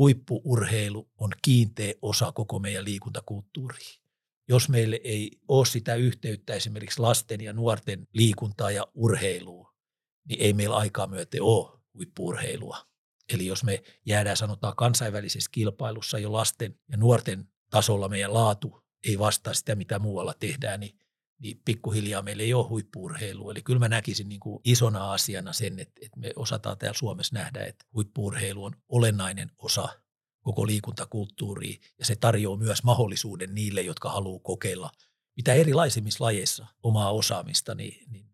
huippuurheilu on kiinteä osa koko meidän liikuntakulttuuria. Jos meille ei ole sitä yhteyttä esimerkiksi lasten ja nuorten liikuntaa ja urheilua, niin ei meillä aikaa myöten ole huippuurheilua. Eli jos me jäädään sanotaan kansainvälisessä kilpailussa jo lasten ja nuorten tasolla meidän laatu ei vastaa sitä, mitä muualla tehdään, niin, niin pikkuhiljaa meillä ei ole huippuurheilua. Eli kyllä mä näkisin niin kuin isona asiana sen, että, että me osataan täällä Suomessa nähdä, että huippuurheilu on olennainen osa koko liikuntakulttuuria ja se tarjoaa myös mahdollisuuden niille, jotka haluaa kokeilla mitä erilaisimmissa lajeissa omaa osaamista niin, niin,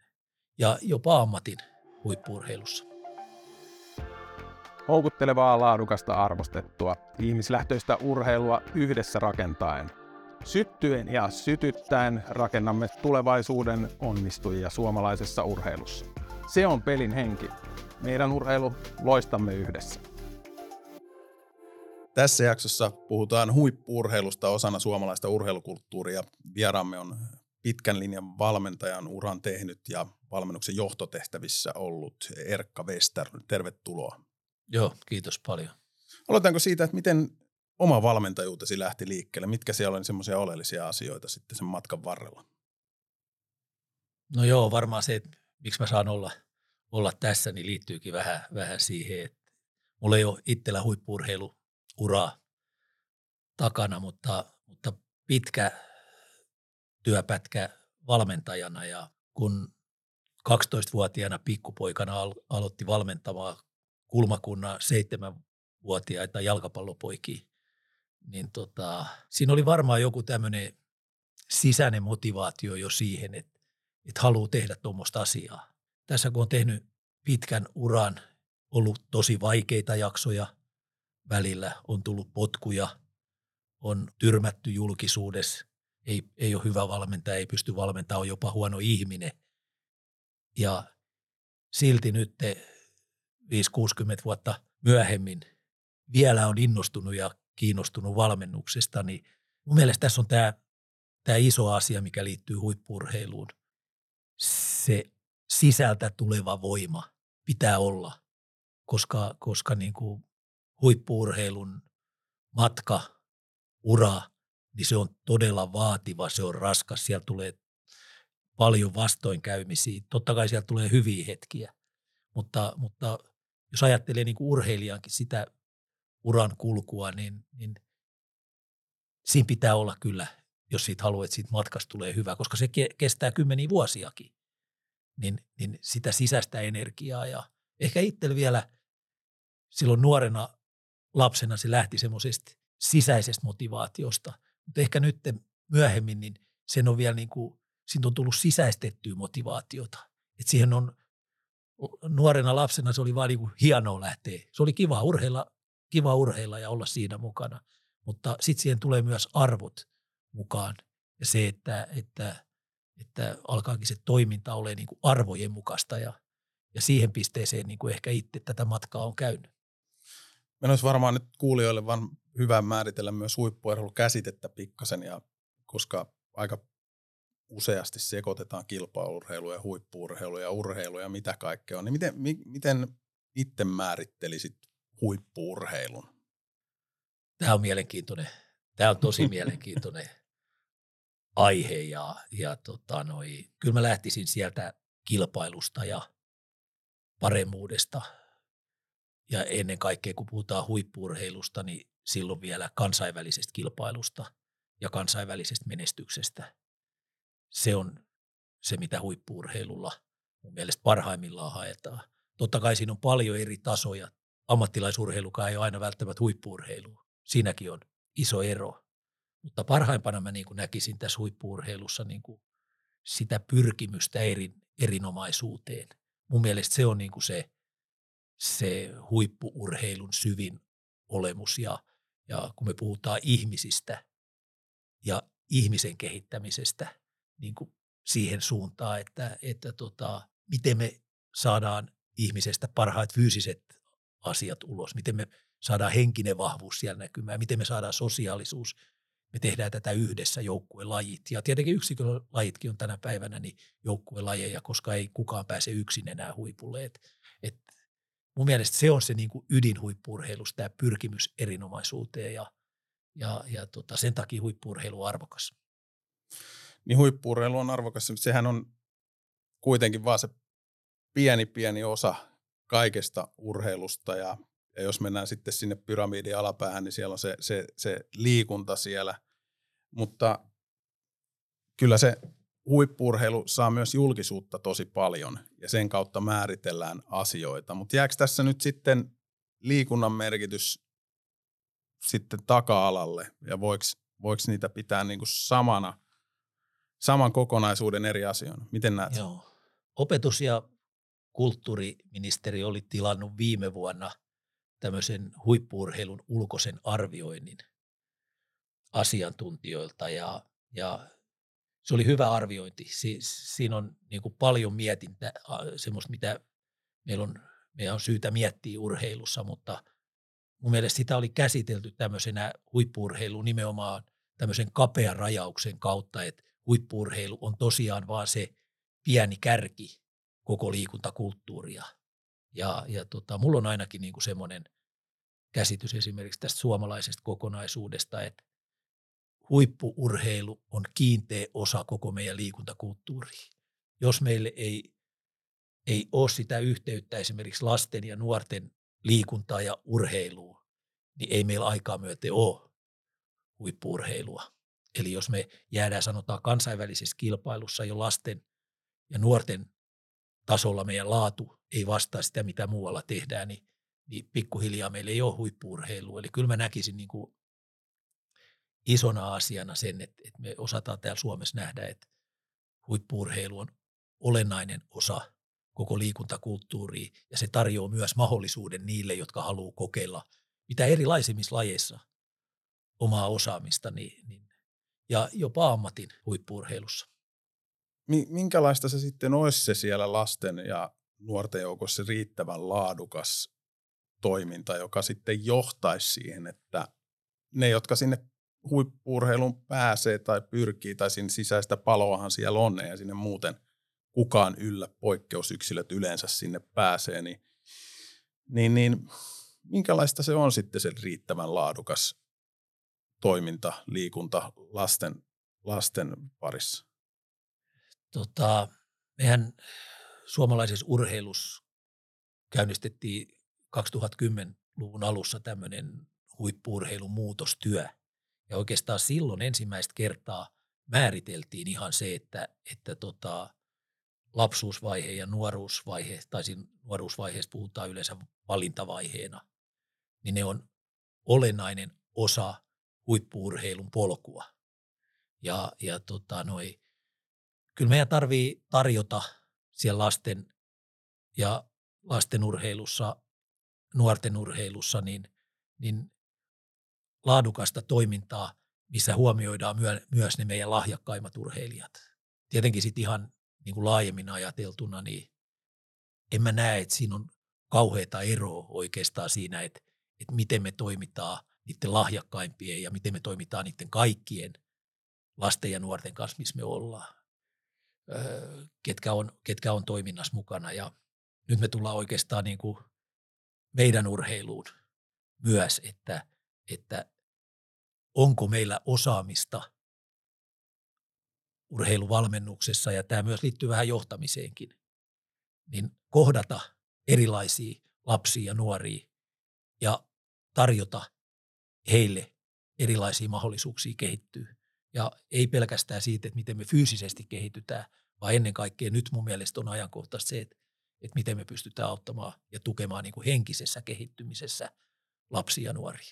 ja jopa ammatin huippuurheilussa. Houkuttelevaa, laadukasta, arvostettua, ihmislähtöistä urheilua yhdessä rakentaen. Syttyen ja sytyttäen rakennamme tulevaisuuden onnistujia suomalaisessa urheilussa. Se on pelin henki. Meidän urheilu loistamme yhdessä. Tässä jaksossa puhutaan huippuurheilusta osana suomalaista urheilukulttuuria. Vieraamme on pitkän linjan valmentajan uran tehnyt ja valmennuksen johtotehtävissä ollut Erkka Wester. Tervetuloa. Joo, kiitos paljon. Aloitanko siitä, että miten oma valmentajuutesi lähti liikkeelle? Mitkä siellä oli semmoisia oleellisia asioita sitten sen matkan varrella? No joo, varmaan se, että miksi mä saan olla, olla tässä, niin liittyykin vähän, vähän siihen, että mulla ei ole itsellä huippuurheilu uraa takana, mutta, mutta pitkä työpätkä valmentajana ja kun 12-vuotiaana pikkupoikana al- aloitti valmentamaan kulmakunnan seitsemänvuotiaita jalkapallopoikia, niin tota, siinä oli varmaan joku tämmöinen sisäinen motivaatio jo siihen, että, että haluaa tehdä tuommoista asiaa. Tässä kun on tehnyt pitkän uran, ollut tosi vaikeita jaksoja, välillä on tullut potkuja, on tyrmätty julkisuudessa, ei, ei ole hyvä valmentaja, ei pysty valmentamaan, on jopa huono ihminen. Ja silti nyt 5-60 vuotta myöhemmin vielä on innostunut ja kiinnostunut valmennuksesta, niin mun mielestä tässä on tämä, tämä iso asia, mikä liittyy huippurheiluun. Se sisältä tuleva voima pitää olla, koska, koska niin kuin huippuurheilun matka, ura, niin se on todella vaativa, se on raskas, siellä tulee paljon vastoinkäymisiä. Totta kai siellä tulee hyviä hetkiä, mutta, mutta jos ajattelee niin kuin urheilijankin sitä uran kulkua, niin, niin siinä pitää olla kyllä, jos siitä haluat, että siitä matkasta tulee hyvä, koska se kestää kymmeniä vuosiakin, niin, niin sitä sisäistä energiaa ja ehkä itsellä vielä silloin nuorena lapsena se lähti semmoisesta sisäisestä motivaatiosta, mutta ehkä nyt myöhemmin niin sen on vielä niin kuin, siitä on tullut sisäistettyä motivaatiota. että siihen on nuorena lapsena se oli vaan niin kuin hienoa lähteä. Se oli kiva urheilla, kiva urheilla ja olla siinä mukana, mutta sitten siihen tulee myös arvot mukaan ja se, että, että, että alkaakin se toiminta ole niin kuin arvojen mukaista ja, ja siihen pisteeseen niin kuin ehkä itse tätä matkaa on käynyt. Meidän olisi varmaan nyt kuulijoille vaan hyvä määritellä myös käsitettä pikkasen, ja koska aika useasti sekoitetaan kilpaurheilu ja huippuurheilu ja urheilu ja mitä kaikkea on, niin miten, mi, miten itse määrittelisit huippuurheilun? Tämä on mielenkiintoinen. Tämä on tosi mielenkiintoinen aihe ja, ja tota noi, kyllä mä lähtisin sieltä kilpailusta ja paremmuudesta – ja ennen kaikkea kun puhutaan huippuurheilusta, niin silloin vielä kansainvälisestä kilpailusta ja kansainvälisestä menestyksestä. Se on se, mitä huippuurheilulla mun mielestä parhaimmillaan haetaan. Totta kai siinä on paljon eri tasoja. Ammattilaisurheilukaan ei ole aina välttämättä huippuurheilu. Siinäkin on iso ero. Mutta parhaimpana mä niin kuin näkisin tässä huippuurheilussa niin kuin sitä pyrkimystä eri, erinomaisuuteen. Mun mielestä se on niin kuin se se huippuurheilun syvin olemus ja, ja kun me puhutaan ihmisistä ja ihmisen kehittämisestä niin kuin siihen suuntaan, että, että tota, miten me saadaan ihmisestä parhaat fyysiset asiat ulos, miten me saadaan henkinen vahvuus siellä näkymään, miten me saadaan sosiaalisuus, me tehdään tätä yhdessä joukkuelajit. Ja tietenkin yksikölajitkin on tänä päivänä niin joukkuelajeja, koska ei kukaan pääse yksin enää huipulle. Et, et mun mielestä se on se niin ydinhuippurheilus, tämä pyrkimys erinomaisuuteen ja, ja, ja tota, sen takia huippurheilu on arvokas. Niin huippurheilu on arvokas, mutta sehän on kuitenkin vaan se pieni pieni osa kaikesta urheilusta ja, ja jos mennään sitten sinne pyramidin alapäähän, niin siellä on se, se, se liikunta siellä. Mutta kyllä se huippurheilu saa myös julkisuutta tosi paljon ja sen kautta määritellään asioita. Mutta jääkö tässä nyt sitten liikunnan merkitys sitten taka-alalle ja voiko, niitä pitää niin kuin samana, saman kokonaisuuden eri asioina? Miten näet? Joo. Opetus- ja kulttuuriministeri oli tilannut viime vuonna tämmöisen huippuurheilun ulkoisen arvioinnin asiantuntijoilta ja, ja se oli hyvä arviointi. Si, siinä on niin kuin paljon mietintä, semmoista mitä meillä on, meidän on syytä miettiä urheilussa, mutta mun mielestä sitä oli käsitelty tämmöisenä huippuurheilu nimenomaan tämmöisen kapean rajauksen kautta, että huippuurheilu on tosiaan vaan se pieni kärki koko liikuntakulttuuria. Ja, ja tota, mulla on ainakin niin kuin semmoinen käsitys esimerkiksi tästä suomalaisesta kokonaisuudesta, että huippuurheilu on kiinteä osa koko meidän liikuntakulttuuria. Jos meille ei, ei ole sitä yhteyttä esimerkiksi lasten ja nuorten liikuntaa ja urheilua, niin ei meillä aikaa myöten ole huippuurheilua. Eli jos me jäädään sanotaan kansainvälisessä kilpailussa jo lasten ja nuorten tasolla meidän laatu ei vastaa sitä, mitä muualla tehdään, niin, niin pikkuhiljaa meillä ei ole huippuurheilua. Eli kyllä mä näkisin niin kuin isona asiana sen, että, että me osataan täällä Suomessa nähdä, että huippuurheilu on olennainen osa koko liikuntakulttuuria ja se tarjoaa myös mahdollisuuden niille, jotka haluaa kokeilla mitä erilaisimmissa lajeissa omaa osaamista niin, niin, ja jopa ammatin huippuurheilussa. Minkälaista se sitten olisi se siellä lasten ja nuorten joukossa riittävän laadukas toiminta, joka sitten johtaisi siihen, että ne, jotka sinne huippuurheilun pääsee tai pyrkii, tai siinä sisäistä paloahan siellä on, ja sinne muuten kukaan yllä poikkeusyksilöt yleensä sinne pääsee, niin, niin, niin minkälaista se on sitten se riittävän laadukas toiminta, liikunta lasten, lasten parissa? Tota, mehän suomalaisessa urheilussa käynnistettiin 2010-luvun alussa tämmöinen huippuurheilun muutostyö. Ja oikeastaan silloin ensimmäistä kertaa määriteltiin ihan se, että, että tota, lapsuusvaihe ja nuoruusvaihe, tai siinä nuoruusvaiheessa puhutaan yleensä valintavaiheena, niin ne on olennainen osa huippuurheilun polkua. Ja, ja tota, noi, kyllä meidän tarvii tarjota siellä lasten ja lasten urheilussa, nuorten urheilussa, niin, niin laadukasta toimintaa, missä huomioidaan myö, myös ne meidän lahjakkaimmat urheilijat. Tietenkin sitten ihan niin kuin laajemmin ajateltuna, niin en mä näe, että siinä on kauheita eroa oikeastaan siinä, että, että miten me toimitaan niiden lahjakkaimpien ja miten me toimitaan niiden kaikkien lasten ja nuorten kanssa, missä me ollaan, ketkä, on, ketkä on toiminnassa mukana. Ja nyt me tullaan oikeastaan niin kuin meidän urheiluun myös, että, että onko meillä osaamista urheiluvalmennuksessa, ja tämä myös liittyy vähän johtamiseenkin, niin kohdata erilaisia lapsia ja nuoria ja tarjota heille erilaisia mahdollisuuksia kehittyä. Ja ei pelkästään siitä, että miten me fyysisesti kehitytään, vaan ennen kaikkea nyt mun mielestä on ajankohtaista se, että, että miten me pystytään auttamaan ja tukemaan niin kuin henkisessä kehittymisessä lapsia ja nuoria.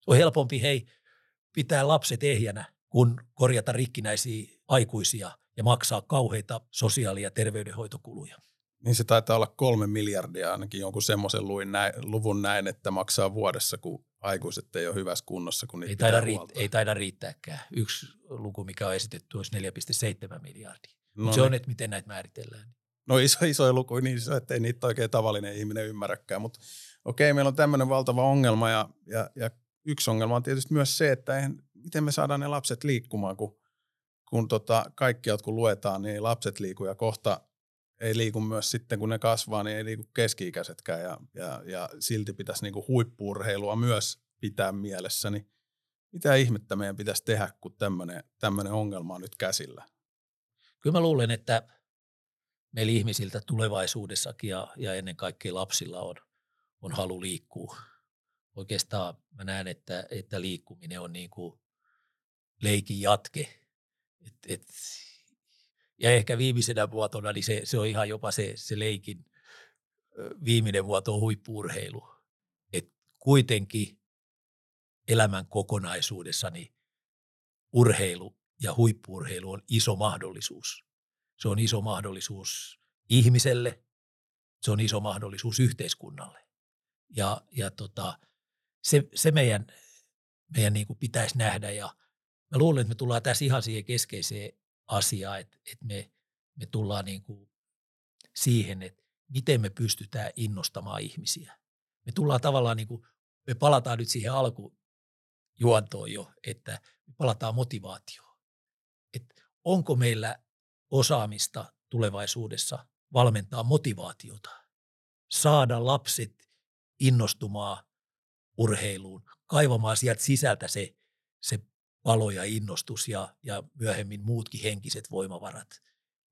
Se on helpompi, hei, pitää lapset ehjänä, kun korjata rikkinäisiä aikuisia ja maksaa kauheita sosiaali- ja terveydenhoitokuluja. Niin se taitaa olla kolme miljardia ainakin jonkun semmoisen luin näin, luvun näin, että maksaa vuodessa, kun aikuiset ei ole hyvässä kunnossa, kun niitä ei taida, riitt- ei taida riittääkään. Yksi luku, mikä on esitetty, olisi 4,7 miljardia. No Mutta se on, että miten näitä määritellään. No iso, iso luku, niin iso, että ei niitä oikein tavallinen ihminen ymmärräkään. Mutta okei, meillä on tämmöinen valtava ongelma ja, ja, ja yksi ongelma on tietysti myös se, että eihän, miten me saadaan ne lapset liikkumaan, kun, kun tota, kaikki, jotka luetaan, niin lapset liikuu ja kohta ei liiku myös sitten, kun ne kasvaa, niin ei liiku keski-ikäisetkään ja, ja, ja silti pitäisi niin huippuurheilua myös pitää mielessä, niin mitä ihmettä meidän pitäisi tehdä, kun tämmöinen ongelma on nyt käsillä? Kyllä mä luulen, että meillä ihmisiltä tulevaisuudessakin ja, ja ennen kaikkea lapsilla on, on halu liikkua. Oikeastaan mä näen, että, että liikkuminen on niin kuin leikin jatke. Et, et, ja ehkä viimeisenä vuotona niin se, se on ihan jopa se, se leikin viimeinen vuoto on huippuurheilu. Et kuitenkin elämän kokonaisuudessa niin urheilu ja huippuurheilu on iso mahdollisuus. Se on iso mahdollisuus ihmiselle, se on iso mahdollisuus yhteiskunnalle. Ja, ja tota, se, se meidän, meidän niin kuin pitäisi nähdä ja mä luulen, että me tullaan tässä ihan siihen keskeiseen asiaan, että, että me, me tullaan niin kuin siihen, että miten me pystytään innostamaan ihmisiä. Me tullaan tavallaan, niin kuin, me palataan nyt siihen alkujuontoon jo, että me palataan motivaatioon. Että onko meillä osaamista tulevaisuudessa valmentaa motivaatiota, saada lapset innostumaan urheiluun, kaivamaan sieltä sisältä se, se palo ja innostus ja, ja myöhemmin muutkin henkiset voimavarat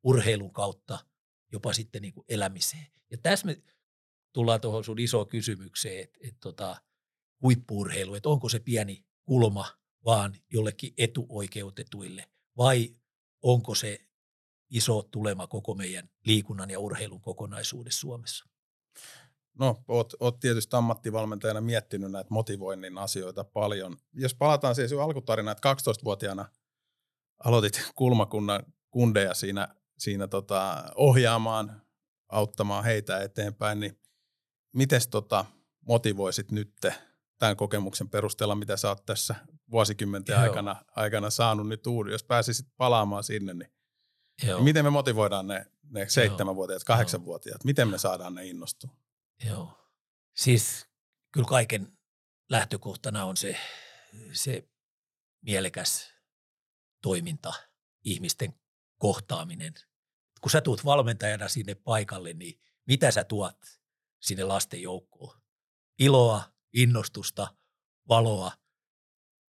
urheilun kautta jopa sitten niin kuin elämiseen. Ja tässä me tullaan tuohon sun isoon kysymykseen, että, että tota, huippuurheilu, että onko se pieni kulma vaan jollekin etuoikeutetuille vai onko se iso tulema koko meidän liikunnan ja urheilun kokonaisuudessa Suomessa? No, oot, oot tietysti ammattivalmentajana miettinyt näitä motivoinnin asioita paljon. Jos palataan siis jo alkutarina, että 12-vuotiaana aloitit kulmakunnan kundeja siinä, siinä tota, ohjaamaan, auttamaan heitä eteenpäin, niin miten tota, motivoisit nyt tämän kokemuksen perusteella, mitä sä oot tässä vuosikymmenten aikana, aikana saanut nyt uuden, jos pääsisit palaamaan sinne, niin Joo. miten me motivoidaan ne, ne seitsemänvuotiaat, kahdeksanvuotiaat, miten me saadaan ne innostumaan? Joo. Siis kyllä kaiken lähtökohtana on se, se mielekäs toiminta, ihmisten kohtaaminen. Kun sä tuut valmentajana sinne paikalle, niin mitä sä tuot sinne lasten joukkoon? Iloa, innostusta, valoa,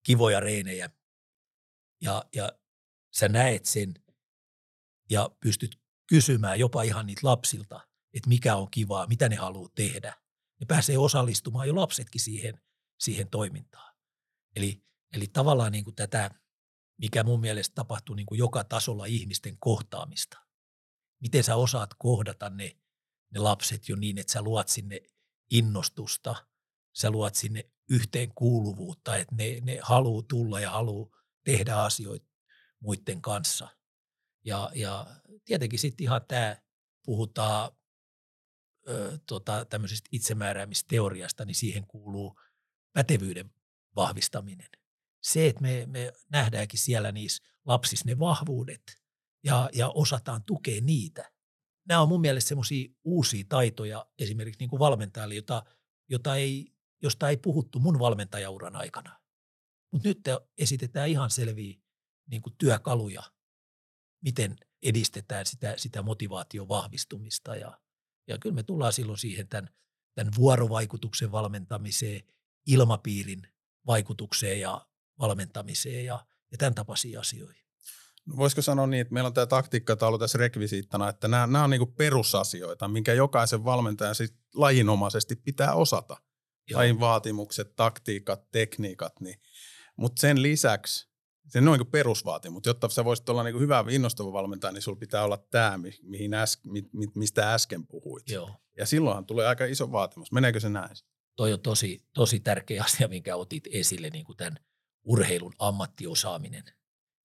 kivoja reinejä. Ja, ja sä näet sen ja pystyt kysymään jopa ihan niitä lapsilta, että mikä on kivaa, mitä ne haluaa tehdä. Ne pääsee osallistumaan jo lapsetkin siihen, siihen toimintaan. Eli, eli tavallaan niin kuin tätä, mikä mun mielestä tapahtuu niin kuin joka tasolla ihmisten kohtaamista. Miten sä osaat kohdata ne, ne lapset jo niin, että sä luot sinne innostusta, sä luot sinne yhteen kuuluvuutta, että ne, ne haluaa tulla ja haluaa tehdä asioita muiden kanssa. Ja, ja tietenkin sitten ihan tämä, puhutaan tota, tämmöisestä itsemääräämisteoriasta, niin siihen kuuluu pätevyyden vahvistaminen. Se, että me, me nähdäänkin siellä niissä lapsissa ne vahvuudet ja, ja osataan tukea niitä. Nämä on mun mielestä semmoisia uusia taitoja esimerkiksi niin kuin valmentajalle, jota, jota ei, josta ei puhuttu mun valmentajauran aikana. Mutta nyt esitetään ihan selviä niin kuin työkaluja, miten edistetään sitä, sitä motivaation vahvistumista ja, ja kyllä me tullaan silloin siihen tämän, tämän vuorovaikutuksen valmentamiseen, ilmapiirin vaikutukseen ja valmentamiseen ja, ja tämän tapaisiin asioihin. No voisiko sanoa niin, että meillä on tämä taktiikkataulu tässä rekvisiittana, että nämä, nämä on niin perusasioita, minkä jokaisen valmentajan siis lajinomaisesti pitää osata. Joo. Lajin vaatimukset, taktiikat, tekniikat. Niin. Mutta sen lisäksi se on niin perusvaatimus, mutta jotta sä voisit olla niin hyvä innostava valmentaja, niin sulla pitää olla tämä, mihin äs, mistä äsken puhuit. Joo. Ja silloinhan tulee aika iso vaatimus. Meneekö se näin? Toi on tosi, tosi tärkeä asia, minkä otit esille, niin kuin tämän urheilun ammattiosaaminen.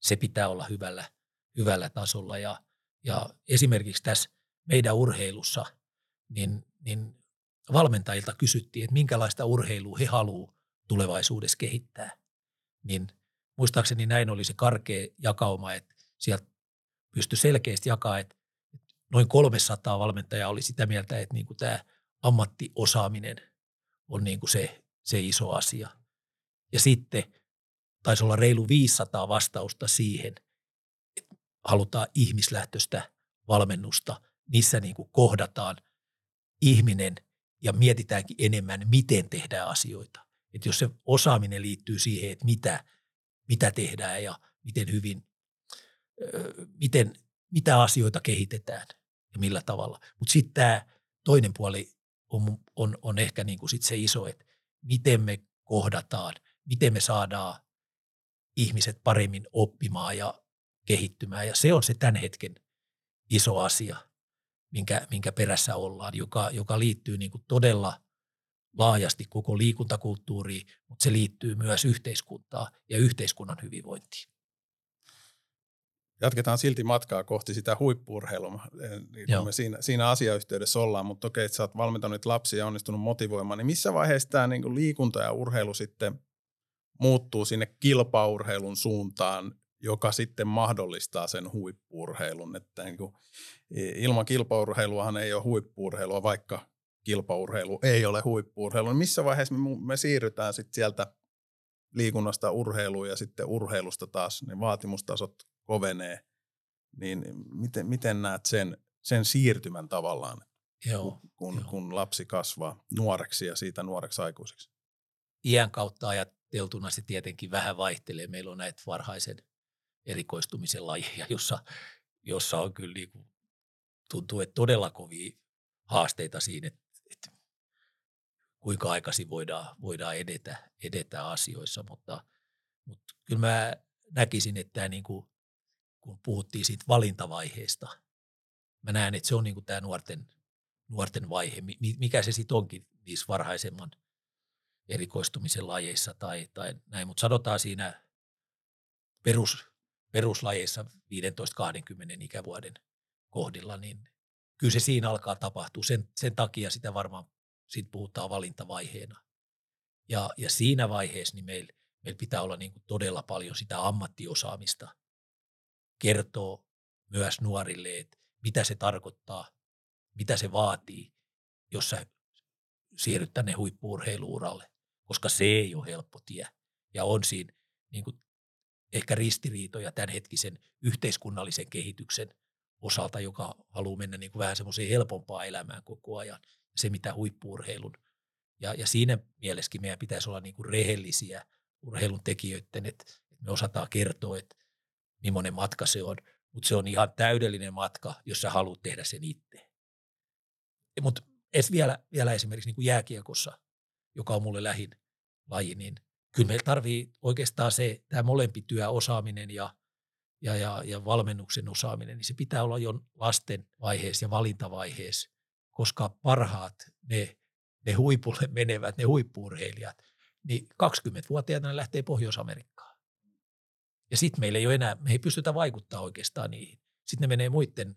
Se pitää olla hyvällä, hyvällä tasolla. Ja, ja esimerkiksi tässä meidän urheilussa, niin, niin valmentajilta kysyttiin, että minkälaista urheilua he haluavat tulevaisuudessa kehittää. Niin – muistaakseni näin oli se karkea jakauma, että sieltä pystyi selkeästi jakaa, että noin 300 valmentajaa oli sitä mieltä, että niin kuin tämä ammattiosaaminen on niin kuin se, se iso asia. Ja sitten taisi olla reilu 500 vastausta siihen, että halutaan ihmislähtöistä valmennusta missä niin kuin kohdataan ihminen ja mietitäänkin enemmän, miten tehdään asioita. Että jos se osaaminen liittyy siihen, että mitä, mitä tehdään ja miten hyvin, miten, mitä asioita kehitetään ja millä tavalla. Mutta sitten tämä toinen puoli on, on, on ehkä niin kuin sit se iso, että miten me kohdataan, miten me saadaan ihmiset paremmin oppimaan ja kehittymään. Ja se on se tämän hetken iso asia, minkä, minkä perässä ollaan, joka, joka liittyy niin kuin todella laajasti koko liikuntakulttuuriin, mutta se liittyy myös yhteiskuntaan ja yhteiskunnan hyvinvointiin. Jatketaan silti matkaa kohti sitä huippuurheilua, niin me siinä, siinä asiayhteydessä ollaan, mutta okei, että sä oot valmentanut lapsia ja onnistunut motivoimaan, niin missä vaiheessa tämä niin liikunta ja urheilu sitten muuttuu sinne kilpaurheilun suuntaan, joka sitten mahdollistaa sen huippuurheilun. Että niin kuin, ilman kilpaurheiluahan ei ole huippuurheilua, vaikka kilpaurheilu ei ole huippuurheilu. Niin missä vaiheessa me, me siirrytään sitten sieltä liikunnasta urheiluun ja sitten urheilusta taas ne vaatimustasot kovenee, niin miten, miten näet sen, sen siirtymän tavallaan, Joo, kun, joo. kun lapsi kasvaa nuoreksi ja siitä nuoreksi aikuiseksi? Iän kautta ajateltuna se tietenkin vähän vaihtelee. Meillä on näitä varhaisen erikoistumisen lajeja, jossa, jossa on kyllä niin kuin, tuntuu, että todella kovia haasteita siinä, että kuinka aikaisin voidaan, voidaan edetä, edetä asioissa, mutta, mutta kyllä mä näkisin, että tämä niin kuin, kun puhuttiin siitä valintavaiheesta, mä näen, että se on niin kuin tämä nuorten, nuorten vaihe, mikä se sitten onkin niissä varhaisemman erikoistumisen lajeissa tai, tai näin, mutta sanotaan siinä perus, peruslajeissa 15-20 ikävuoden kohdilla, niin kyllä se siinä alkaa tapahtua. Sen, sen takia sitä varmaan sit puhutaan valintavaiheena. Ja, ja siinä vaiheessa niin meillä meil pitää olla niin kuin todella paljon sitä ammattiosaamista, kertoo myös nuorille, että mitä se tarkoittaa, mitä se vaatii, jos sä siirryt tänne huippuurheiluuralle, koska se ei ole helppo tie. Ja on siinä niin kuin ehkä ristiriitoja tämänhetkisen yhteiskunnallisen kehityksen osalta, joka haluaa mennä niin kuin vähän semmoiseen helpompaan elämään koko ajan. Se, mitä huippuurheilun. Ja, ja siinä mielessäkin meidän pitäisi olla niin kuin rehellisiä urheilun tekijöiden, että me osataan kertoa, että millainen matka se on. Mutta se on ihan täydellinen matka, jos sä haluat tehdä sen itse. Mutta vielä, vielä esimerkiksi niin kuin jääkiekossa, joka on mulle lähin laji, niin kyllä meillä tarvii oikeastaan se, tämä molempi työ, osaaminen ja, ja, ja, ja valmennuksen osaaminen, niin se pitää olla jo lasten vaiheessa ja valintavaiheessa, koska parhaat, ne, ne huipulle menevät, ne huippuurheilijat, niin 20-vuotiaana ne lähtee Pohjois-Amerikkaan. Ja sitten meillä ei ole enää, me ei pystytä vaikuttaa oikeastaan niihin. Sitten ne menee muiden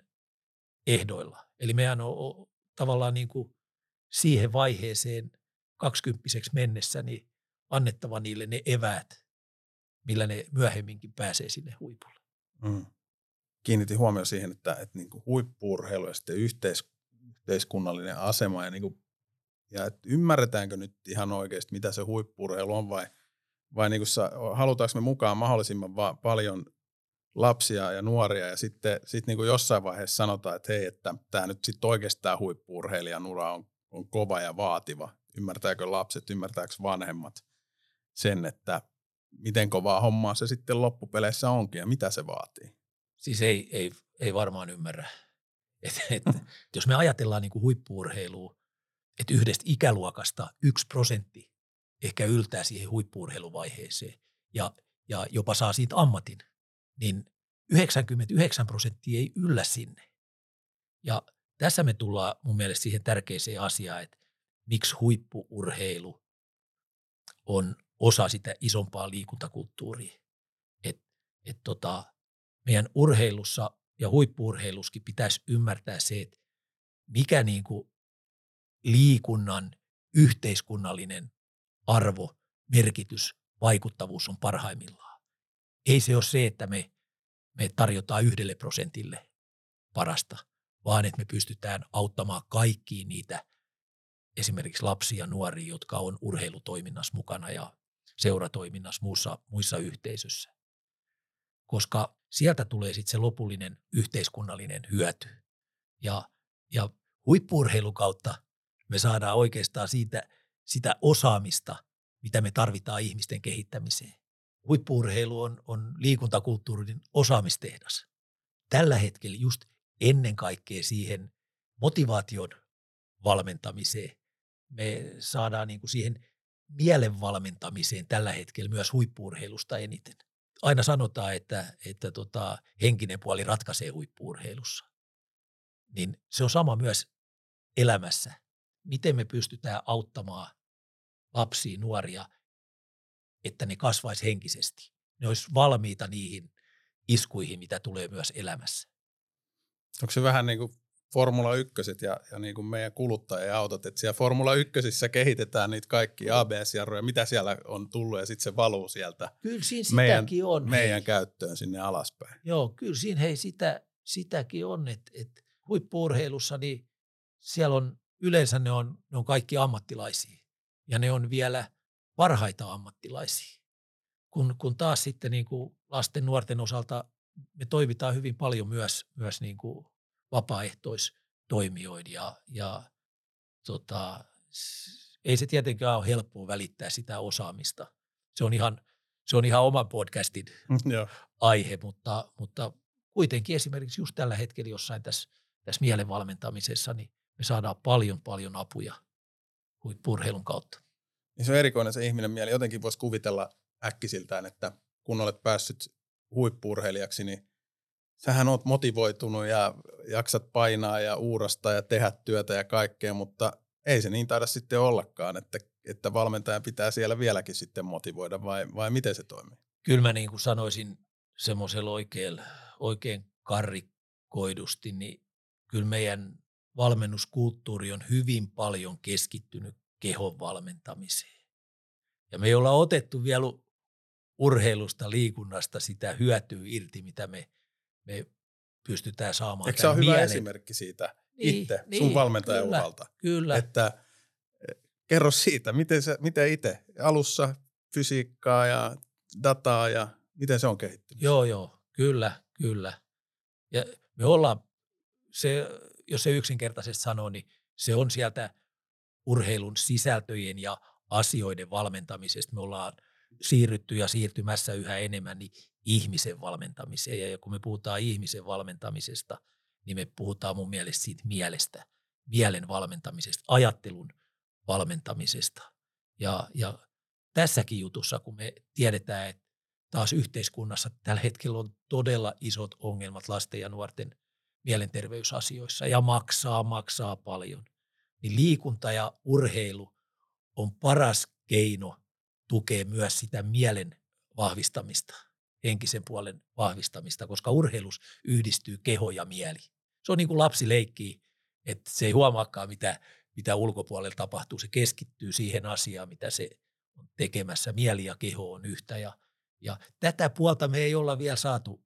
ehdoilla. Eli meidän on, tavallaan niin kuin siihen vaiheeseen kaksikymppiseksi mennessä niin annettava niille ne eväät, millä ne myöhemminkin pääsee sinne huipulle. Mm. Kiinnitin huomioon siihen, että, että niin huippuurheilu ja sitten yhteis, yhteiskunnallinen asema ja, niin kuin, ja että ymmärretäänkö nyt ihan oikeasti, mitä se huippuurheilu on vai, vai niin kuin, halutaanko me mukaan mahdollisimman va- paljon lapsia ja nuoria ja sitten sit niin kuin jossain vaiheessa sanotaan, että hei, että tämä nyt sitten oikeastaan huippuurheilijan ura on, on kova ja vaativa. Ymmärtääkö lapset, ymmärtääkö vanhemmat sen, että miten kovaa hommaa se sitten loppupeleissä onkin ja mitä se vaatii? Siis ei, ei, ei varmaan ymmärrä. Et, et, jos me ajatellaan niin kuin huippuurheilua, että yhdestä ikäluokasta yksi prosentti ehkä yltää siihen huippuurheiluvaiheeseen ja, ja jopa saa siitä ammatin, niin 99 prosenttia ei yllä sinne. Ja tässä me tullaan mun mielestä siihen tärkeiseen asiaan, että miksi huippuurheilu on osa sitä isompaa liikuntakulttuuria. Et, et tota, meidän urheilussa ja huippuurheiluskin pitäisi ymmärtää se, että mikä niinku liikunnan yhteiskunnallinen arvo, merkitys, vaikuttavuus on parhaimmillaan. Ei se ole se, että me, me tarjotaan yhdelle prosentille parasta, vaan että me pystytään auttamaan kaikkiin niitä esimerkiksi lapsia ja nuoria, jotka on urheilutoiminnassa mukana ja seuratoiminnassa muussa, muissa yhteisöissä. Koska sieltä tulee sitten se lopullinen yhteiskunnallinen hyöty. Ja ja huippuurheilun kautta me saadaan oikeastaan siitä, sitä osaamista, mitä me tarvitaan ihmisten kehittämiseen. Huippuurheilu on, on liikuntakulttuurin osaamistehdas. Tällä hetkellä just ennen kaikkea siihen motivaation valmentamiseen. Me saadaan niin kuin siihen mielen valmentamiseen tällä hetkellä myös huippuurheilusta eniten. Aina sanotaan, että, että tota, henkinen puoli ratkaisee huippuurheilussa. Niin se on sama myös elämässä. Miten me pystytään auttamaan lapsia, nuoria, että ne kasvaisi henkisesti. Ne olisi valmiita niihin iskuihin, mitä tulee myös elämässä. Onko se vähän niin kuin Formula 1 ja, ja niin kuin meidän kuluttaja-autot, että siellä Formula 1 kehitetään niitä kaikki ABS-jarruja, mitä siellä on tullut ja sitten se valuu sieltä kyllä siinä meidän, on, meidän käyttöön sinne alaspäin. Joo, kyllä siinä hei sitä, sitäkin on, että, että huippuurheilussa niin siellä on yleensä ne on, ne on kaikki ammattilaisia ja ne on vielä parhaita ammattilaisia. Kun, kun taas sitten niin kuin lasten nuorten osalta me toimitaan hyvin paljon myös, myös niin kuin vapaaehtoistoimijoiden ja, ja tota, ei se tietenkään ole helppoa välittää sitä osaamista. Se on ihan, se on ihan oman podcastin aihe, mutta, mutta kuitenkin esimerkiksi just tällä hetkellä jossain tässä, tässä mielenvalmentamisessa, niin me saadaan paljon paljon apuja purheilun kautta. Niin se on erikoinen se ihminen mieli. Jotenkin voisi kuvitella äkkisiltään, että kun olet päässyt huippurheilijaksi, niin sähän oot motivoitunut ja jaksat painaa ja uurasta ja tehdä työtä ja kaikkea, mutta ei se niin taida sitten ollakaan, että, että valmentajan pitää siellä vieläkin sitten motivoida vai, vai miten se toimii? Kyllä mä niin kuin sanoisin semmoisella oikein, oikein karrikoidusti, niin kyllä meidän valmennuskulttuuri on hyvin paljon keskittynyt kehon valmentamiseen. Ja me ei olla otettu vielä urheilusta, liikunnasta sitä hyötyä irti, mitä me, me pystytään saamaan. Eikö se ole hyvä esimerkki siitä niin, itse, niin, sun valmentajan kyllä, uralta? Kyllä. Että eh, kerro siitä, miten, se, miten itse alussa fysiikkaa ja dataa ja miten se on kehittynyt? Joo, joo, kyllä, kyllä. Ja me ollaan, se, jos se yksinkertaisesti sanoo, niin se on sieltä urheilun sisältöjen ja asioiden valmentamisesta. Me ollaan siirrytty ja siirtymässä yhä enemmän niin ihmisen valmentamiseen. Ja kun me puhutaan ihmisen valmentamisesta, niin me puhutaan mun mielestä siitä mielestä, mielen valmentamisesta, ajattelun valmentamisesta. Ja, ja tässäkin jutussa, kun me tiedetään, että taas yhteiskunnassa tällä hetkellä on todella isot ongelmat lasten ja nuorten mielenterveysasioissa ja maksaa, maksaa paljon, niin liikunta ja urheilu on paras keino tukea myös sitä mielen vahvistamista, henkisen puolen vahvistamista, koska urheilus yhdistyy keho ja mieli. Se on niin kuin lapsi leikkii, että se ei huomaakaan, mitä, mitä ulkopuolella tapahtuu. Se keskittyy siihen asiaan, mitä se on tekemässä. Mieli ja keho on yhtä. Ja, ja tätä puolta me ei olla vielä saatu,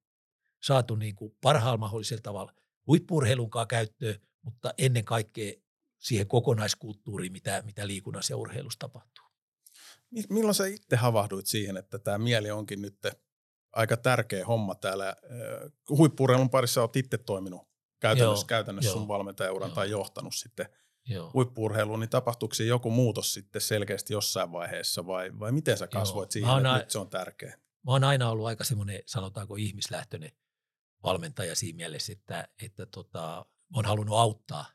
saatu niin kuin parhaalla mahdollisella tavalla huippurheilunkaan käyttöön, mutta ennen kaikkea siihen kokonaiskulttuuriin, mitä, mitä liikunnassa ja urheilussa tapahtuu. Milloin sä itse havahduit siihen, että tämä mieli onkin nyt aika tärkeä homma täällä? Huippurheilun parissa olet itse toiminut käytännössä, joo, käytännössä joo, sun valmentajauran tai johtanut sitten huippurheiluun, niin tapahtuuko joku muutos sitten selkeästi jossain vaiheessa vai, vai miten sä kasvoit joo. siihen, että a... nyt se on tärkeä? Mä oon aina ollut aika semmoinen, sanotaanko ihmislähtöinen valmentaja siinä mielessä, että, että tota, oon halunnut auttaa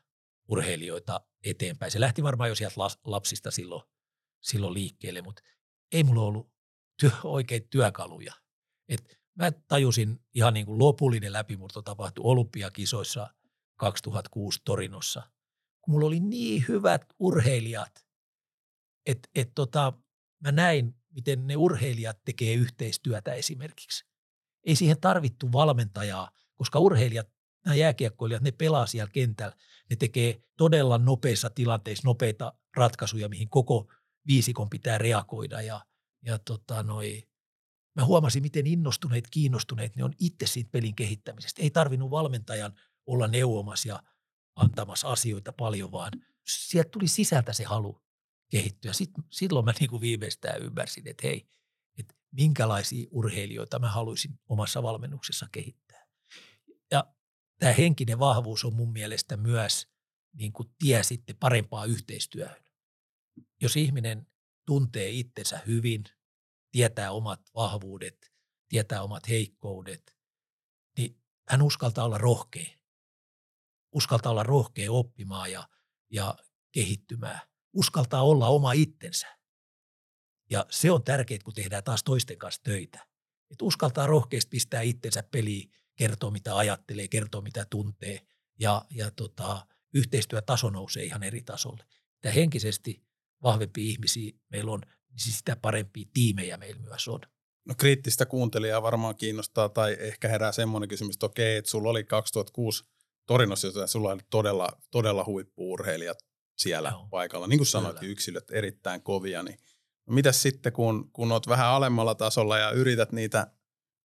urheilijoita eteenpäin. Se lähti varmaan jo sieltä lapsista silloin, silloin liikkeelle, mutta ei mulla ollut työ, oikein työkaluja. Et mä tajusin ihan niin kuin lopullinen läpimurto tapahtui olympiakisoissa 2006 Torinossa, kun mulla oli niin hyvät urheilijat, että et tota, mä näin, miten ne urheilijat tekee yhteistyötä esimerkiksi. Ei siihen tarvittu valmentajaa, koska urheilijat, nämä jääkiekkoilijat, ne pelaa siellä kentällä. Ne tekee todella nopeissa tilanteissa nopeita ratkaisuja, mihin koko viisikon pitää reagoida. Ja, ja tota noi, mä huomasin, miten innostuneet, kiinnostuneet ne on itse siitä pelin kehittämisestä. Ei tarvinnut valmentajan olla neuvomassa ja antamassa asioita paljon, vaan sieltä tuli sisältä se halu kehittyä. Sitten, silloin mä niin kuin viimeistään ymmärsin, että hei, että minkälaisia urheilijoita mä haluaisin omassa valmennuksessa kehittää. Ja tämä henkinen vahvuus on mun mielestä myös niin kuin tie sitten parempaa yhteistyöhön. Jos ihminen tuntee itsensä hyvin, tietää omat vahvuudet, tietää omat heikkoudet, niin hän uskaltaa olla rohkea. Uskaltaa olla rohkea oppimaan ja, ja kehittymään. Uskaltaa olla oma itsensä. Ja se on tärkeää, kun tehdään taas toisten kanssa töitä. Että uskaltaa rohkeasti pistää itsensä peliin, kertoo mitä ajattelee, kertoo mitä tuntee ja, ja tota, yhteistyötaso nousee ihan eri tasolle. Mitä henkisesti vahvempia ihmisiä meillä on, niin sitä parempia tiimejä meillä myös on. No kriittistä kuuntelijaa varmaan kiinnostaa tai ehkä herää semmoinen kysymys, että okei, että sulla oli 2006 Torinossa, joten sulla oli todella, todella huippuurheilijat siellä Joo. paikalla. Niin kuin sanoit, yksilöt erittäin kovia, niin no mitäs sitten, kun, kun olet vähän alemmalla tasolla ja yrität niitä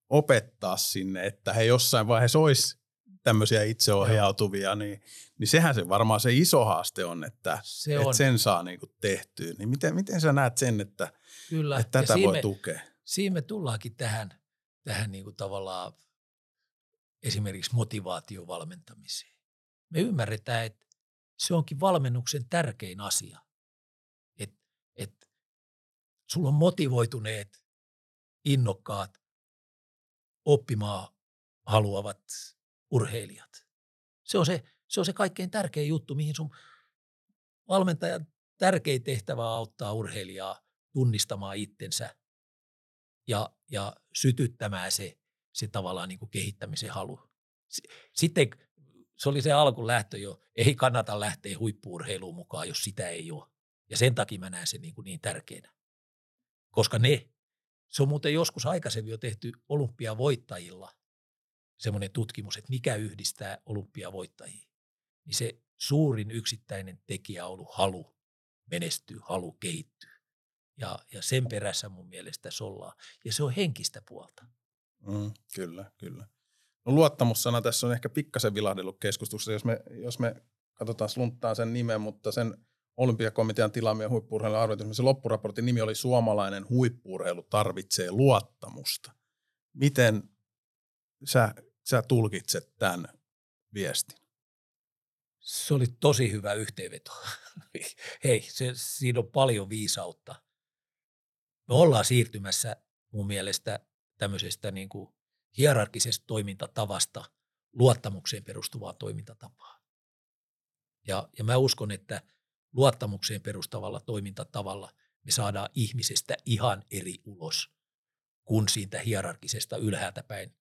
opettaa sinne, että he jossain vaiheessa olisi tämmöisiä itseohjautuvia, niin, niin sehän se varmaan se iso haaste on, että, se on. että sen saa niin kuin tehtyä. Niin miten, miten sä näet sen, että, Kyllä. että tätä voi me, tukea? Siinä me tullaankin tähän, tähän niin kuin tavallaan esimerkiksi motivaatiovalmentamiseen. Me ymmärretään, että se onkin valmennuksen tärkein asia. Että et, sulla on motivoituneet, innokkaat, oppimaan haluavat urheilijat. Se on se, se on se kaikkein tärkein juttu, mihin sun valmentajan tärkein tehtävä on auttaa urheilijaa tunnistamaan itsensä ja, ja sytyttämään se, se tavallaan niin kuin kehittämisen halu. Sitten se oli se alkulähtö jo, ei kannata lähteä huippuurheiluun mukaan, jos sitä ei ole. Ja sen takia mä näen sen niin, kuin niin tärkeänä. Koska ne, se on muuten joskus aikaisemmin jo tehty olympiavoittajilla semmoinen tutkimus, että mikä yhdistää olympiavoittajia. Niin se suurin yksittäinen tekijä on ollut halu menestyä, halu kehittyä. Ja, ja sen perässä mun mielestä tässä ollaan. Ja se on henkistä puolta. Mm, kyllä, kyllä. No luottamussana tässä on ehkä pikkasen vilahdellut keskustelussa, jos me, jos me katsotaan slunttaa sen nimen, mutta sen olympiakomitean tilaamia huippuurheilun arvioitus, se loppuraportin nimi oli Suomalainen huippuurheilu tarvitsee luottamusta. Miten sä, sä tulkitset tämän viestin? Se oli tosi hyvä yhteenveto. Hei, se, siinä on paljon viisautta. Me ollaan siirtymässä mun mielestä tämmöisestä niin kuin hierarkisesta toimintatavasta luottamukseen perustuvaa toimintatapaa. Ja, ja mä uskon, että luottamukseen perustavalla toimintatavalla me saadaan ihmisestä ihan eri ulos kuin siitä hierarkisesta ylhäältä päin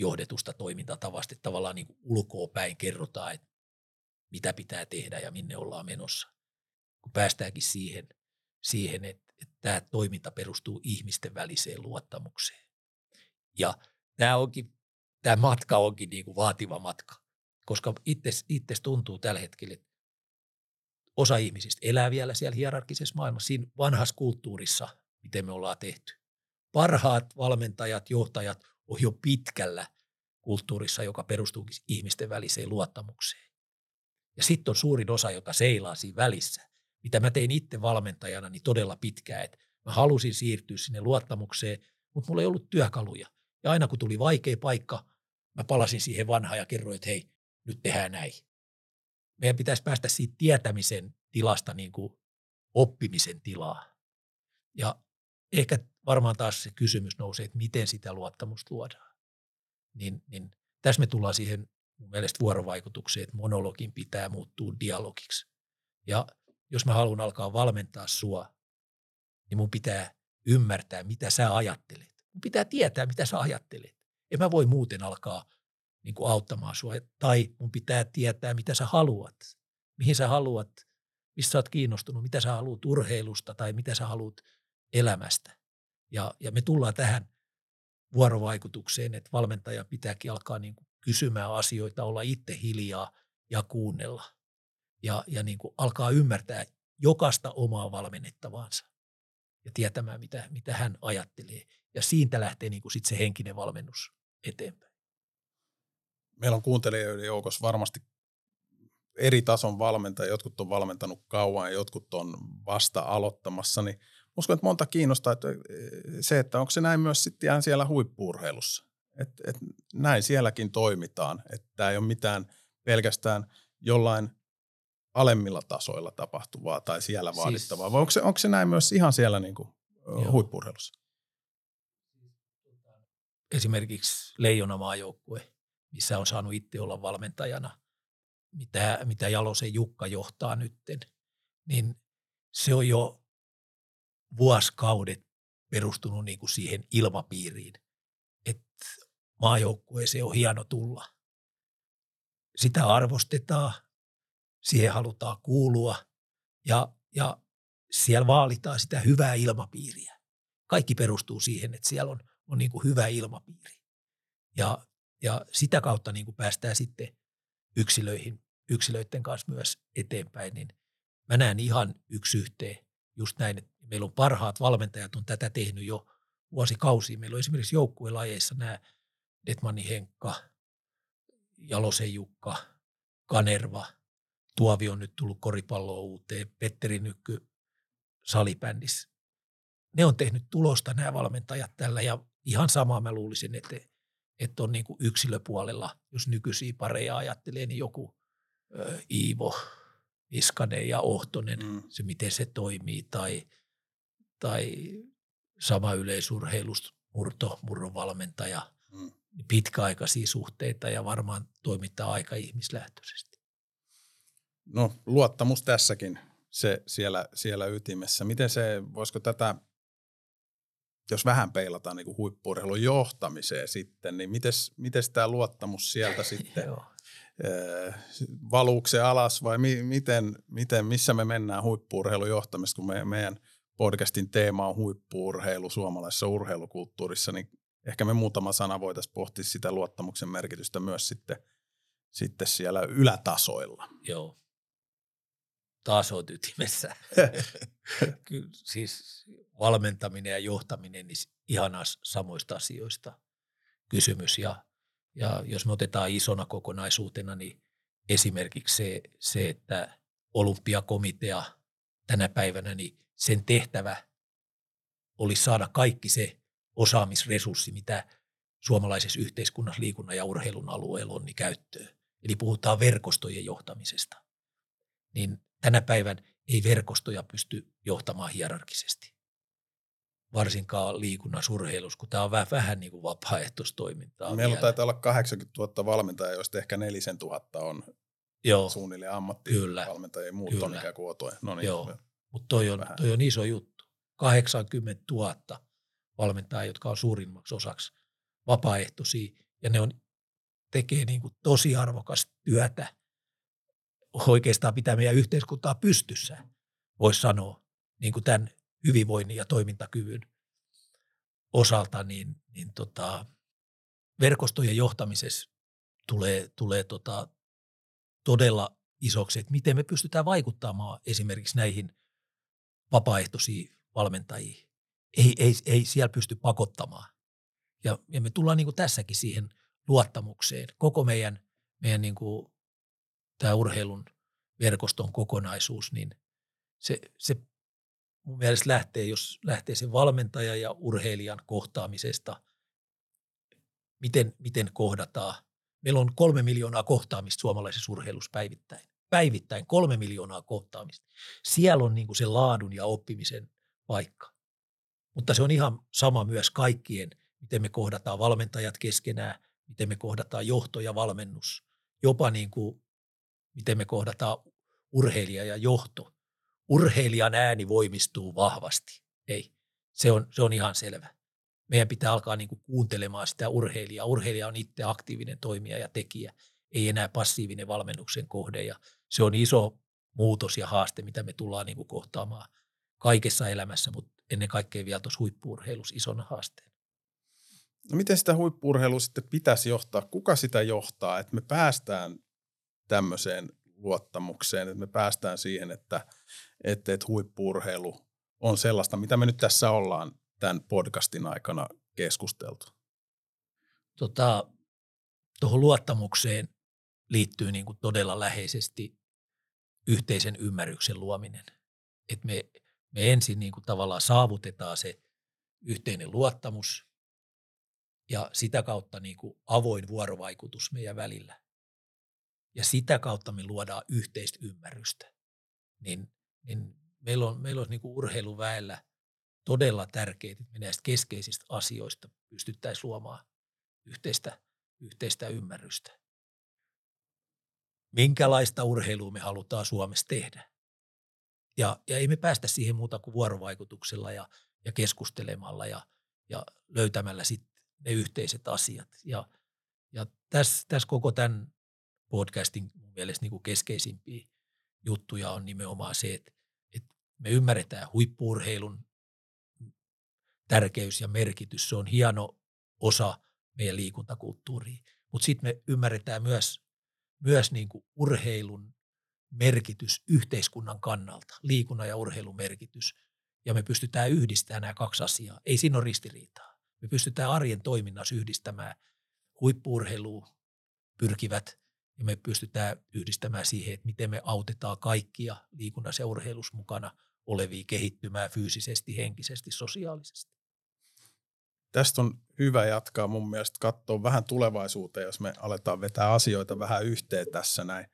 johdetusta toimintatavasta. Että tavallaan niin ulkoa päin kerrotaan, että mitä pitää tehdä ja minne ollaan menossa. Kun päästäänkin siihen, siihen että, että tämä toiminta perustuu ihmisten väliseen luottamukseen. Ja tämä, onkin, tämä matka onkin niin kuin vaativa matka, koska itse tuntuu tällä hetkellä, että osa ihmisistä elää vielä siellä hierarkisessa maailmassa, siinä vanhassa kulttuurissa, miten me ollaan tehty. Parhaat valmentajat, johtajat on jo pitkällä kulttuurissa, joka perustuu ihmisten väliseen luottamukseen. Ja sitten on suurin osa, joka seilaa siinä välissä. Mitä mä tein itse valmentajana niin todella pitkään, että mä halusin siirtyä sinne luottamukseen, mutta mulla ei ollut työkaluja. Ja aina kun tuli vaikea paikka, mä palasin siihen vanhaan ja kerroin, että hei, nyt tehdään näin. Meidän pitäisi päästä siitä tietämisen tilasta niin kuin oppimisen tilaa. Ja ehkä varmaan taas se kysymys nousee, että miten sitä luottamusta luodaan. Niin, niin tässä me tullaan siihen mun mielestä vuorovaikutukseen, että monologin pitää muuttua dialogiksi. Ja jos mä haluan alkaa valmentaa sua, niin mun pitää ymmärtää, mitä sä ajattelet. Mun pitää tietää, mitä sä ajattelet. En mä voi muuten alkaa niin kuin auttamaan sua. Tai mun pitää tietää, mitä sä haluat. Mihin sä haluat, missä sä oot kiinnostunut, mitä sä haluat urheilusta tai mitä sä haluat elämästä. Ja, ja me tullaan tähän vuorovaikutukseen, että valmentaja pitääkin alkaa niin kuin kysymään asioita, olla itse hiljaa ja kuunnella. Ja, ja niin kuin alkaa ymmärtää jokaista omaa valmennettavaansa ja tietämään, mitä, mitä hän ajattelee. Ja siitä lähtee niin kuin sit se henkinen valmennus eteenpäin. Meillä on kuuntelijoiden joukossa varmasti eri tason valmentajia. Jotkut on valmentanut kauan ja jotkut on vasta aloittamassa. Niin uskon, että monta kiinnostaa että se, että onko se näin myös sitten ihan siellä huippuurheilussa. Että et näin sielläkin toimitaan. Että tämä ei ole mitään pelkästään jollain alemmilla tasoilla tapahtuvaa tai siellä siis vaadittavaa, siis, vai onko se, onko se näin myös ihan siellä niin kuin, huippurheilussa? Esimerkiksi Leijonamaajoukkue, missä on saanut itse olla valmentajana, mitä, mitä Jalosen Jukka johtaa nytten, niin se on jo vuosikaudet perustunut niin kuin siihen ilmapiiriin, että maajoukkueeseen on hieno tulla. Sitä arvostetaan, siihen halutaan kuulua ja, ja siellä vaalitaan sitä hyvää ilmapiiriä. Kaikki perustuu siihen, että siellä on, on niin kuin hyvä ilmapiiri. Ja, ja sitä kautta niin kuin päästään sitten yksilöihin, yksilöiden kanssa myös eteenpäin, niin mä näen ihan yksi yhteen just näin, että meillä on parhaat valmentajat on tätä tehnyt jo vuosikausia. Meillä on esimerkiksi joukkuelajeissa nämä Detmani Henkka, Jalosen Jukka, Kanerva, Tuovi on nyt tullut koripalloon uuteen, Petteri Nykky salibändissä. Ne on tehnyt tulosta nämä valmentajat tällä ja ihan samaa mä luulisin, että, että on niin kuin yksilöpuolella, jos nykyisiä pareja ajattelee, niin joku ö, Iivo, Iskanen ja Ohtonen, mm. se miten se toimii, tai, tai sama yleisurheilus, murto, murron valmentaja, mm. pitkäaikaisia suhteita ja varmaan toimittaa aika ihmislähtöisesti. No luottamus tässäkin se siellä, siellä ytimessä. Miten se, voisiko tätä, jos vähän peilataan niin huippuurheilun johtamiseen sitten, niin miten tämä luottamus sieltä sitten valuuko se alas vai mi, miten, miten, missä me mennään huippuurheilun johtamista, kun me, meidän podcastin teema on huippuurheilu suomalaisessa urheilukulttuurissa, niin ehkä me muutama sana voitaisiin pohtia sitä luottamuksen merkitystä myös sitten, sitten siellä ylätasoilla. Joo. Taas on ytimessä. Kyllä, siis valmentaminen ja johtaminen, niin ihan samoista asioista kysymys. Ja ja jos me otetaan isona kokonaisuutena, niin esimerkiksi se, se että olympiakomitea tänä päivänä, niin sen tehtävä olisi saada kaikki se osaamisresurssi, mitä suomalaisessa yhteiskunnassa liikunnan ja urheilun alueella on, niin käyttöön. Eli puhutaan verkostojen johtamisesta. Niin tänä päivän ei verkostoja pysty johtamaan hierarkisesti varsinkaan liikunnan urheilussa, kun tämä on vähän, vähän niin kuin vapaaehtoistoimintaa. Meillä vielä. taitaa olla 80 000 valmentajaa, joista ehkä 4 000 on Joo. suunnilleen ammattivalmentajia ja muut Kyllä. on ikään kuin otoja. No niin, Joo, mutta toi on, toi on iso juttu. 80 000 valmentajaa, jotka on suurimmaksi osaksi vapaaehtoisia, ja ne on, tekee niin kuin tosi arvokasta työtä. Oikeastaan pitää meidän yhteiskuntaa pystyssä, voisi sanoa, niin kuin tämän hyvinvoinnin ja toimintakyvyn osalta, niin, niin tota, verkostojen johtamisessa tulee, tulee tota, todella isoksi, että miten me pystytään vaikuttamaan esimerkiksi näihin vapaaehtoisiin valmentajiin. Ei, ei, ei siellä pysty pakottamaan. Ja, ja me tullaan niin kuin tässäkin siihen luottamukseen. Koko meidän, meidän niin kuin, tämä urheilun verkoston kokonaisuus, niin se, se mun mielestä lähtee, jos lähtee sen valmentajan ja urheilijan kohtaamisesta, miten, miten kohdataan. Meillä on kolme miljoonaa kohtaamista suomalaisessa urheilussa päivittäin. Päivittäin kolme miljoonaa kohtaamista. Siellä on niin kuin se laadun ja oppimisen paikka. Mutta se on ihan sama myös kaikkien, miten me kohdataan valmentajat keskenään, miten me kohdataan johto ja valmennus, jopa niin kuin, miten me kohdataan urheilija ja johto urheilijan ääni voimistuu vahvasti. Ei, se on, se on ihan selvä. Meidän pitää alkaa niin kuin kuuntelemaan sitä urheilijaa. Urheilija on itse aktiivinen toimija ja tekijä, ei enää passiivinen valmennuksen kohde. Ja se on iso muutos ja haaste, mitä me tullaan niin kuin kohtaamaan kaikessa elämässä, mutta ennen kaikkea vielä tuossa huippuurheilussa isona haasteena. No miten sitä huippuurheilua sitten pitäisi johtaa? Kuka sitä johtaa, että me päästään tämmöiseen luottamukseen, että me päästään siihen, että, että, että huippuurheilu on sellaista, mitä me nyt tässä ollaan tämän podcastin aikana keskusteltu? Tota, tuohon luottamukseen liittyy niin kuin todella läheisesti yhteisen ymmärryksen luominen. Et me, me ensin niin kuin tavallaan saavutetaan se yhteinen luottamus ja sitä kautta niin kuin avoin vuorovaikutus meidän välillä. ja sitä kautta me luodaan yhteistä ymmärrystä, niin, niin meillä on, meillä on niin kuin urheiluväellä todella tärkeää, että me näistä keskeisistä asioista pystyttäisiin luomaan yhteistä, yhteistä ymmärrystä. Minkälaista urheilua me halutaan Suomessa tehdä? Ja, ja ei me päästä siihen muuta kuin vuorovaikutuksella ja, ja keskustelemalla ja, ja löytämällä sitten ne yhteiset asiat. Ja, ja tässä, tässä koko tämän podcastin mun mielestä niin kuin keskeisimpiä juttuja on nimenomaan se, että, että me ymmärretään huippuurheilun tärkeys ja merkitys. Se on hieno osa meidän liikuntakulttuuria. Mutta sitten me ymmärretään myös, myös niin kuin urheilun merkitys yhteiskunnan kannalta, liikunnan ja urheilun merkitys. Ja me pystytään yhdistämään nämä kaksi asiaa. Ei siinä ole ristiriitaa. Me pystytään arjen toiminnassa yhdistämään huippuurheiluun pyrkivät ja me pystytään yhdistämään siihen, että miten me autetaan kaikkia liikunnassa ja urheilussa mukana olevia kehittymään fyysisesti, henkisesti, sosiaalisesti. Tästä on hyvä jatkaa mun mielestä katsoa vähän tulevaisuuteen, jos me aletaan vetää asioita vähän yhteen tässä näin,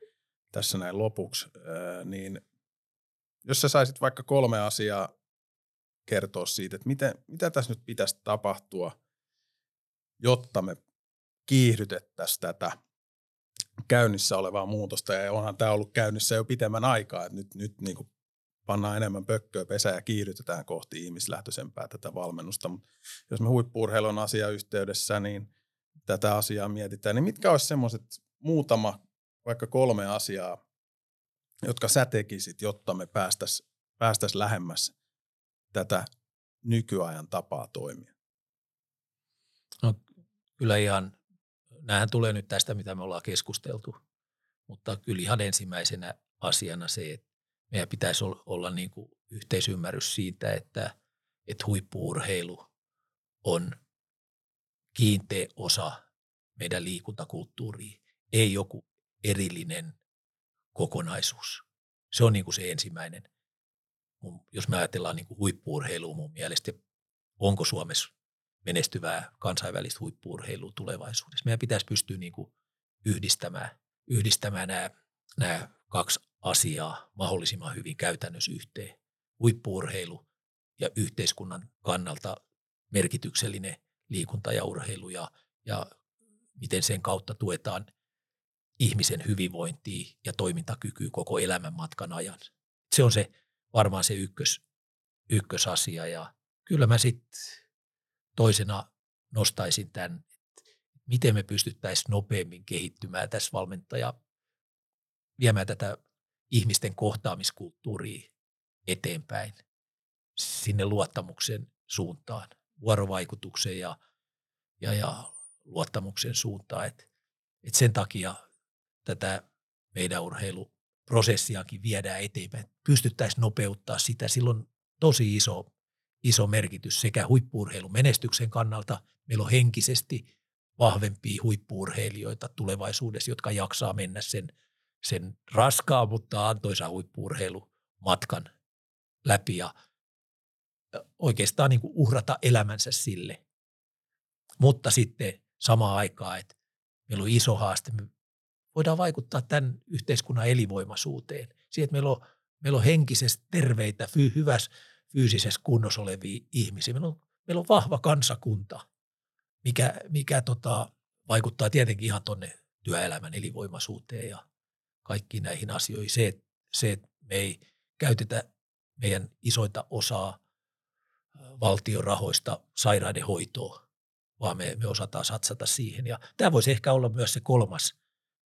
tässä näin lopuksi. niin jos sä saisit vaikka kolme asiaa kertoa siitä, että miten, mitä tässä nyt pitäisi tapahtua, jotta me kiihdytettäisiin tätä käynnissä olevaa muutosta, ja onhan tämä ollut käynnissä jo pitemmän aikaa, että nyt, nyt niin kuin pannaan enemmän pökköä pesää ja kiihdytetään kohti ihmislähtöisempää tätä valmennusta. Mutta jos me huippuurheilun asiayhteydessä, niin tätä asiaa mietitään, niin mitkä olisi semmoiset muutama, vaikka kolme asiaa, jotka sä tekisit, jotta me päästäisiin päästäis lähemmäs tätä nykyajan tapaa toimia? No, kyllä ihan, näähän tulee nyt tästä, mitä me ollaan keskusteltu, mutta kyllä ihan ensimmäisenä asiana se, että meidän pitäisi olla niin kuin yhteisymmärrys siitä, että, että huippuurheilu on kiinteä osa meidän liikuntakulttuuria, ei joku erillinen kokonaisuus. Se on niin kuin se ensimmäinen. Jos me ajatellaan niin kuin huippuurheilua mun mielestä, onko Suomessa menestyvää kansainvälistä huippuurheilua tulevaisuudessa. Meidän pitäisi pystyä niin kuin yhdistämään, yhdistämään nämä, nämä kaksi asiaa mahdollisimman hyvin käytännössä yhteen. Huippuurheilu ja yhteiskunnan kannalta merkityksellinen liikunta ja urheilu ja, ja miten sen kautta tuetaan ihmisen hyvinvointia ja toimintakykyä koko elämän matkan ajan. Se on se varmaan se ykkös, ykkösasia ja kyllä mä sitten toisena nostaisin tämän, miten me pystyttäisiin nopeammin kehittymään tässä valmentaja viemään tätä ihmisten kohtaamiskulttuuria eteenpäin sinne luottamuksen suuntaan, vuorovaikutuksen ja, ja, ja luottamuksen suuntaan. Et, et sen takia tätä meidän urheiluprosessiakin viedään eteenpäin. Pystyttäisiin nopeuttaa sitä. Silloin tosi iso, iso merkitys sekä huippuurheilun menestyksen kannalta. Meillä on henkisesti vahvempia huippuurheilijoita tulevaisuudessa, jotka jaksaa mennä sen – sen raskaan, mutta antoisa huippuurheilumatkan läpi ja oikeastaan niin kuin uhrata elämänsä sille. Mutta sitten samaan aikaan, että meillä on iso haaste, me voidaan vaikuttaa tämän yhteiskunnan elinvoimaisuuteen. Siihen, että meillä on, meillä on henkisesti terveitä, fy, hyvässä fyysisessä kunnossa olevia ihmisiä. Meillä on, meillä on vahva kansakunta, mikä, mikä tota, vaikuttaa tietenkin ihan tuonne työelämän elinvoimaisuuteen ja kaikkiin näihin asioihin. Se, että, se, että me ei käytetä meidän isointa osaa valtion rahoista sairaiden hoitoon, vaan me, me osataan satsata siihen. Ja tämä voisi ehkä olla myös se kolmas,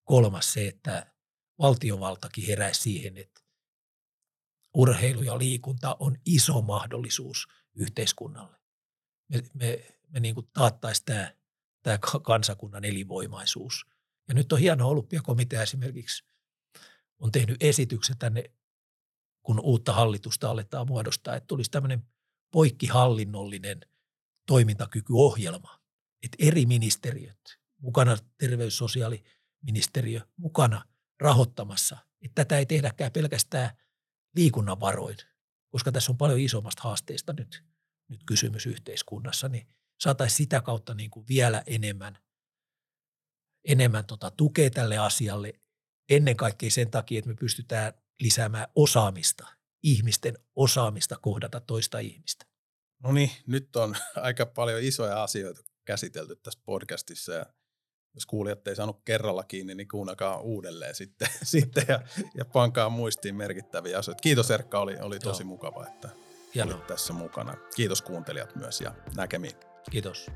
kolmas se, että valtiovaltakin herää siihen, että urheilu ja liikunta on iso mahdollisuus yhteiskunnalle. Me, me, me niin kuin taattaisi tämä, tämä kansakunnan elinvoimaisuus. Ja nyt on hieno olympiakomitea esimerkiksi on tehnyt esityksen tänne, kun uutta hallitusta aletaan muodostaa, että tulisi tämmöinen poikkihallinnollinen toimintakykyohjelma, että eri ministeriöt, mukana terveys- sosiaaliministeriö, mukana rahoittamassa, että tätä ei tehdäkään pelkästään liikunnan varoin, koska tässä on paljon isommasta haasteesta nyt, nyt kysymys yhteiskunnassa, niin saataisiin sitä kautta niin kuin vielä enemmän, enemmän tota tukea tälle asialle ennen kaikkea sen takia, että me pystytään lisäämään osaamista, ihmisten osaamista kohdata toista ihmistä. No niin, nyt on aika paljon isoja asioita käsitelty tässä podcastissa ja jos kuulijat ei saanut kerralla kiinni, niin kuunnakaa uudelleen sitten, sitten ja, ja pankaa muistiin merkittäviä asioita. Kiitos Erkka, oli, oli tosi Joo. mukava, että Hienoa. olit tässä mukana. Kiitos kuuntelijat myös ja näkemiin. Kiitos.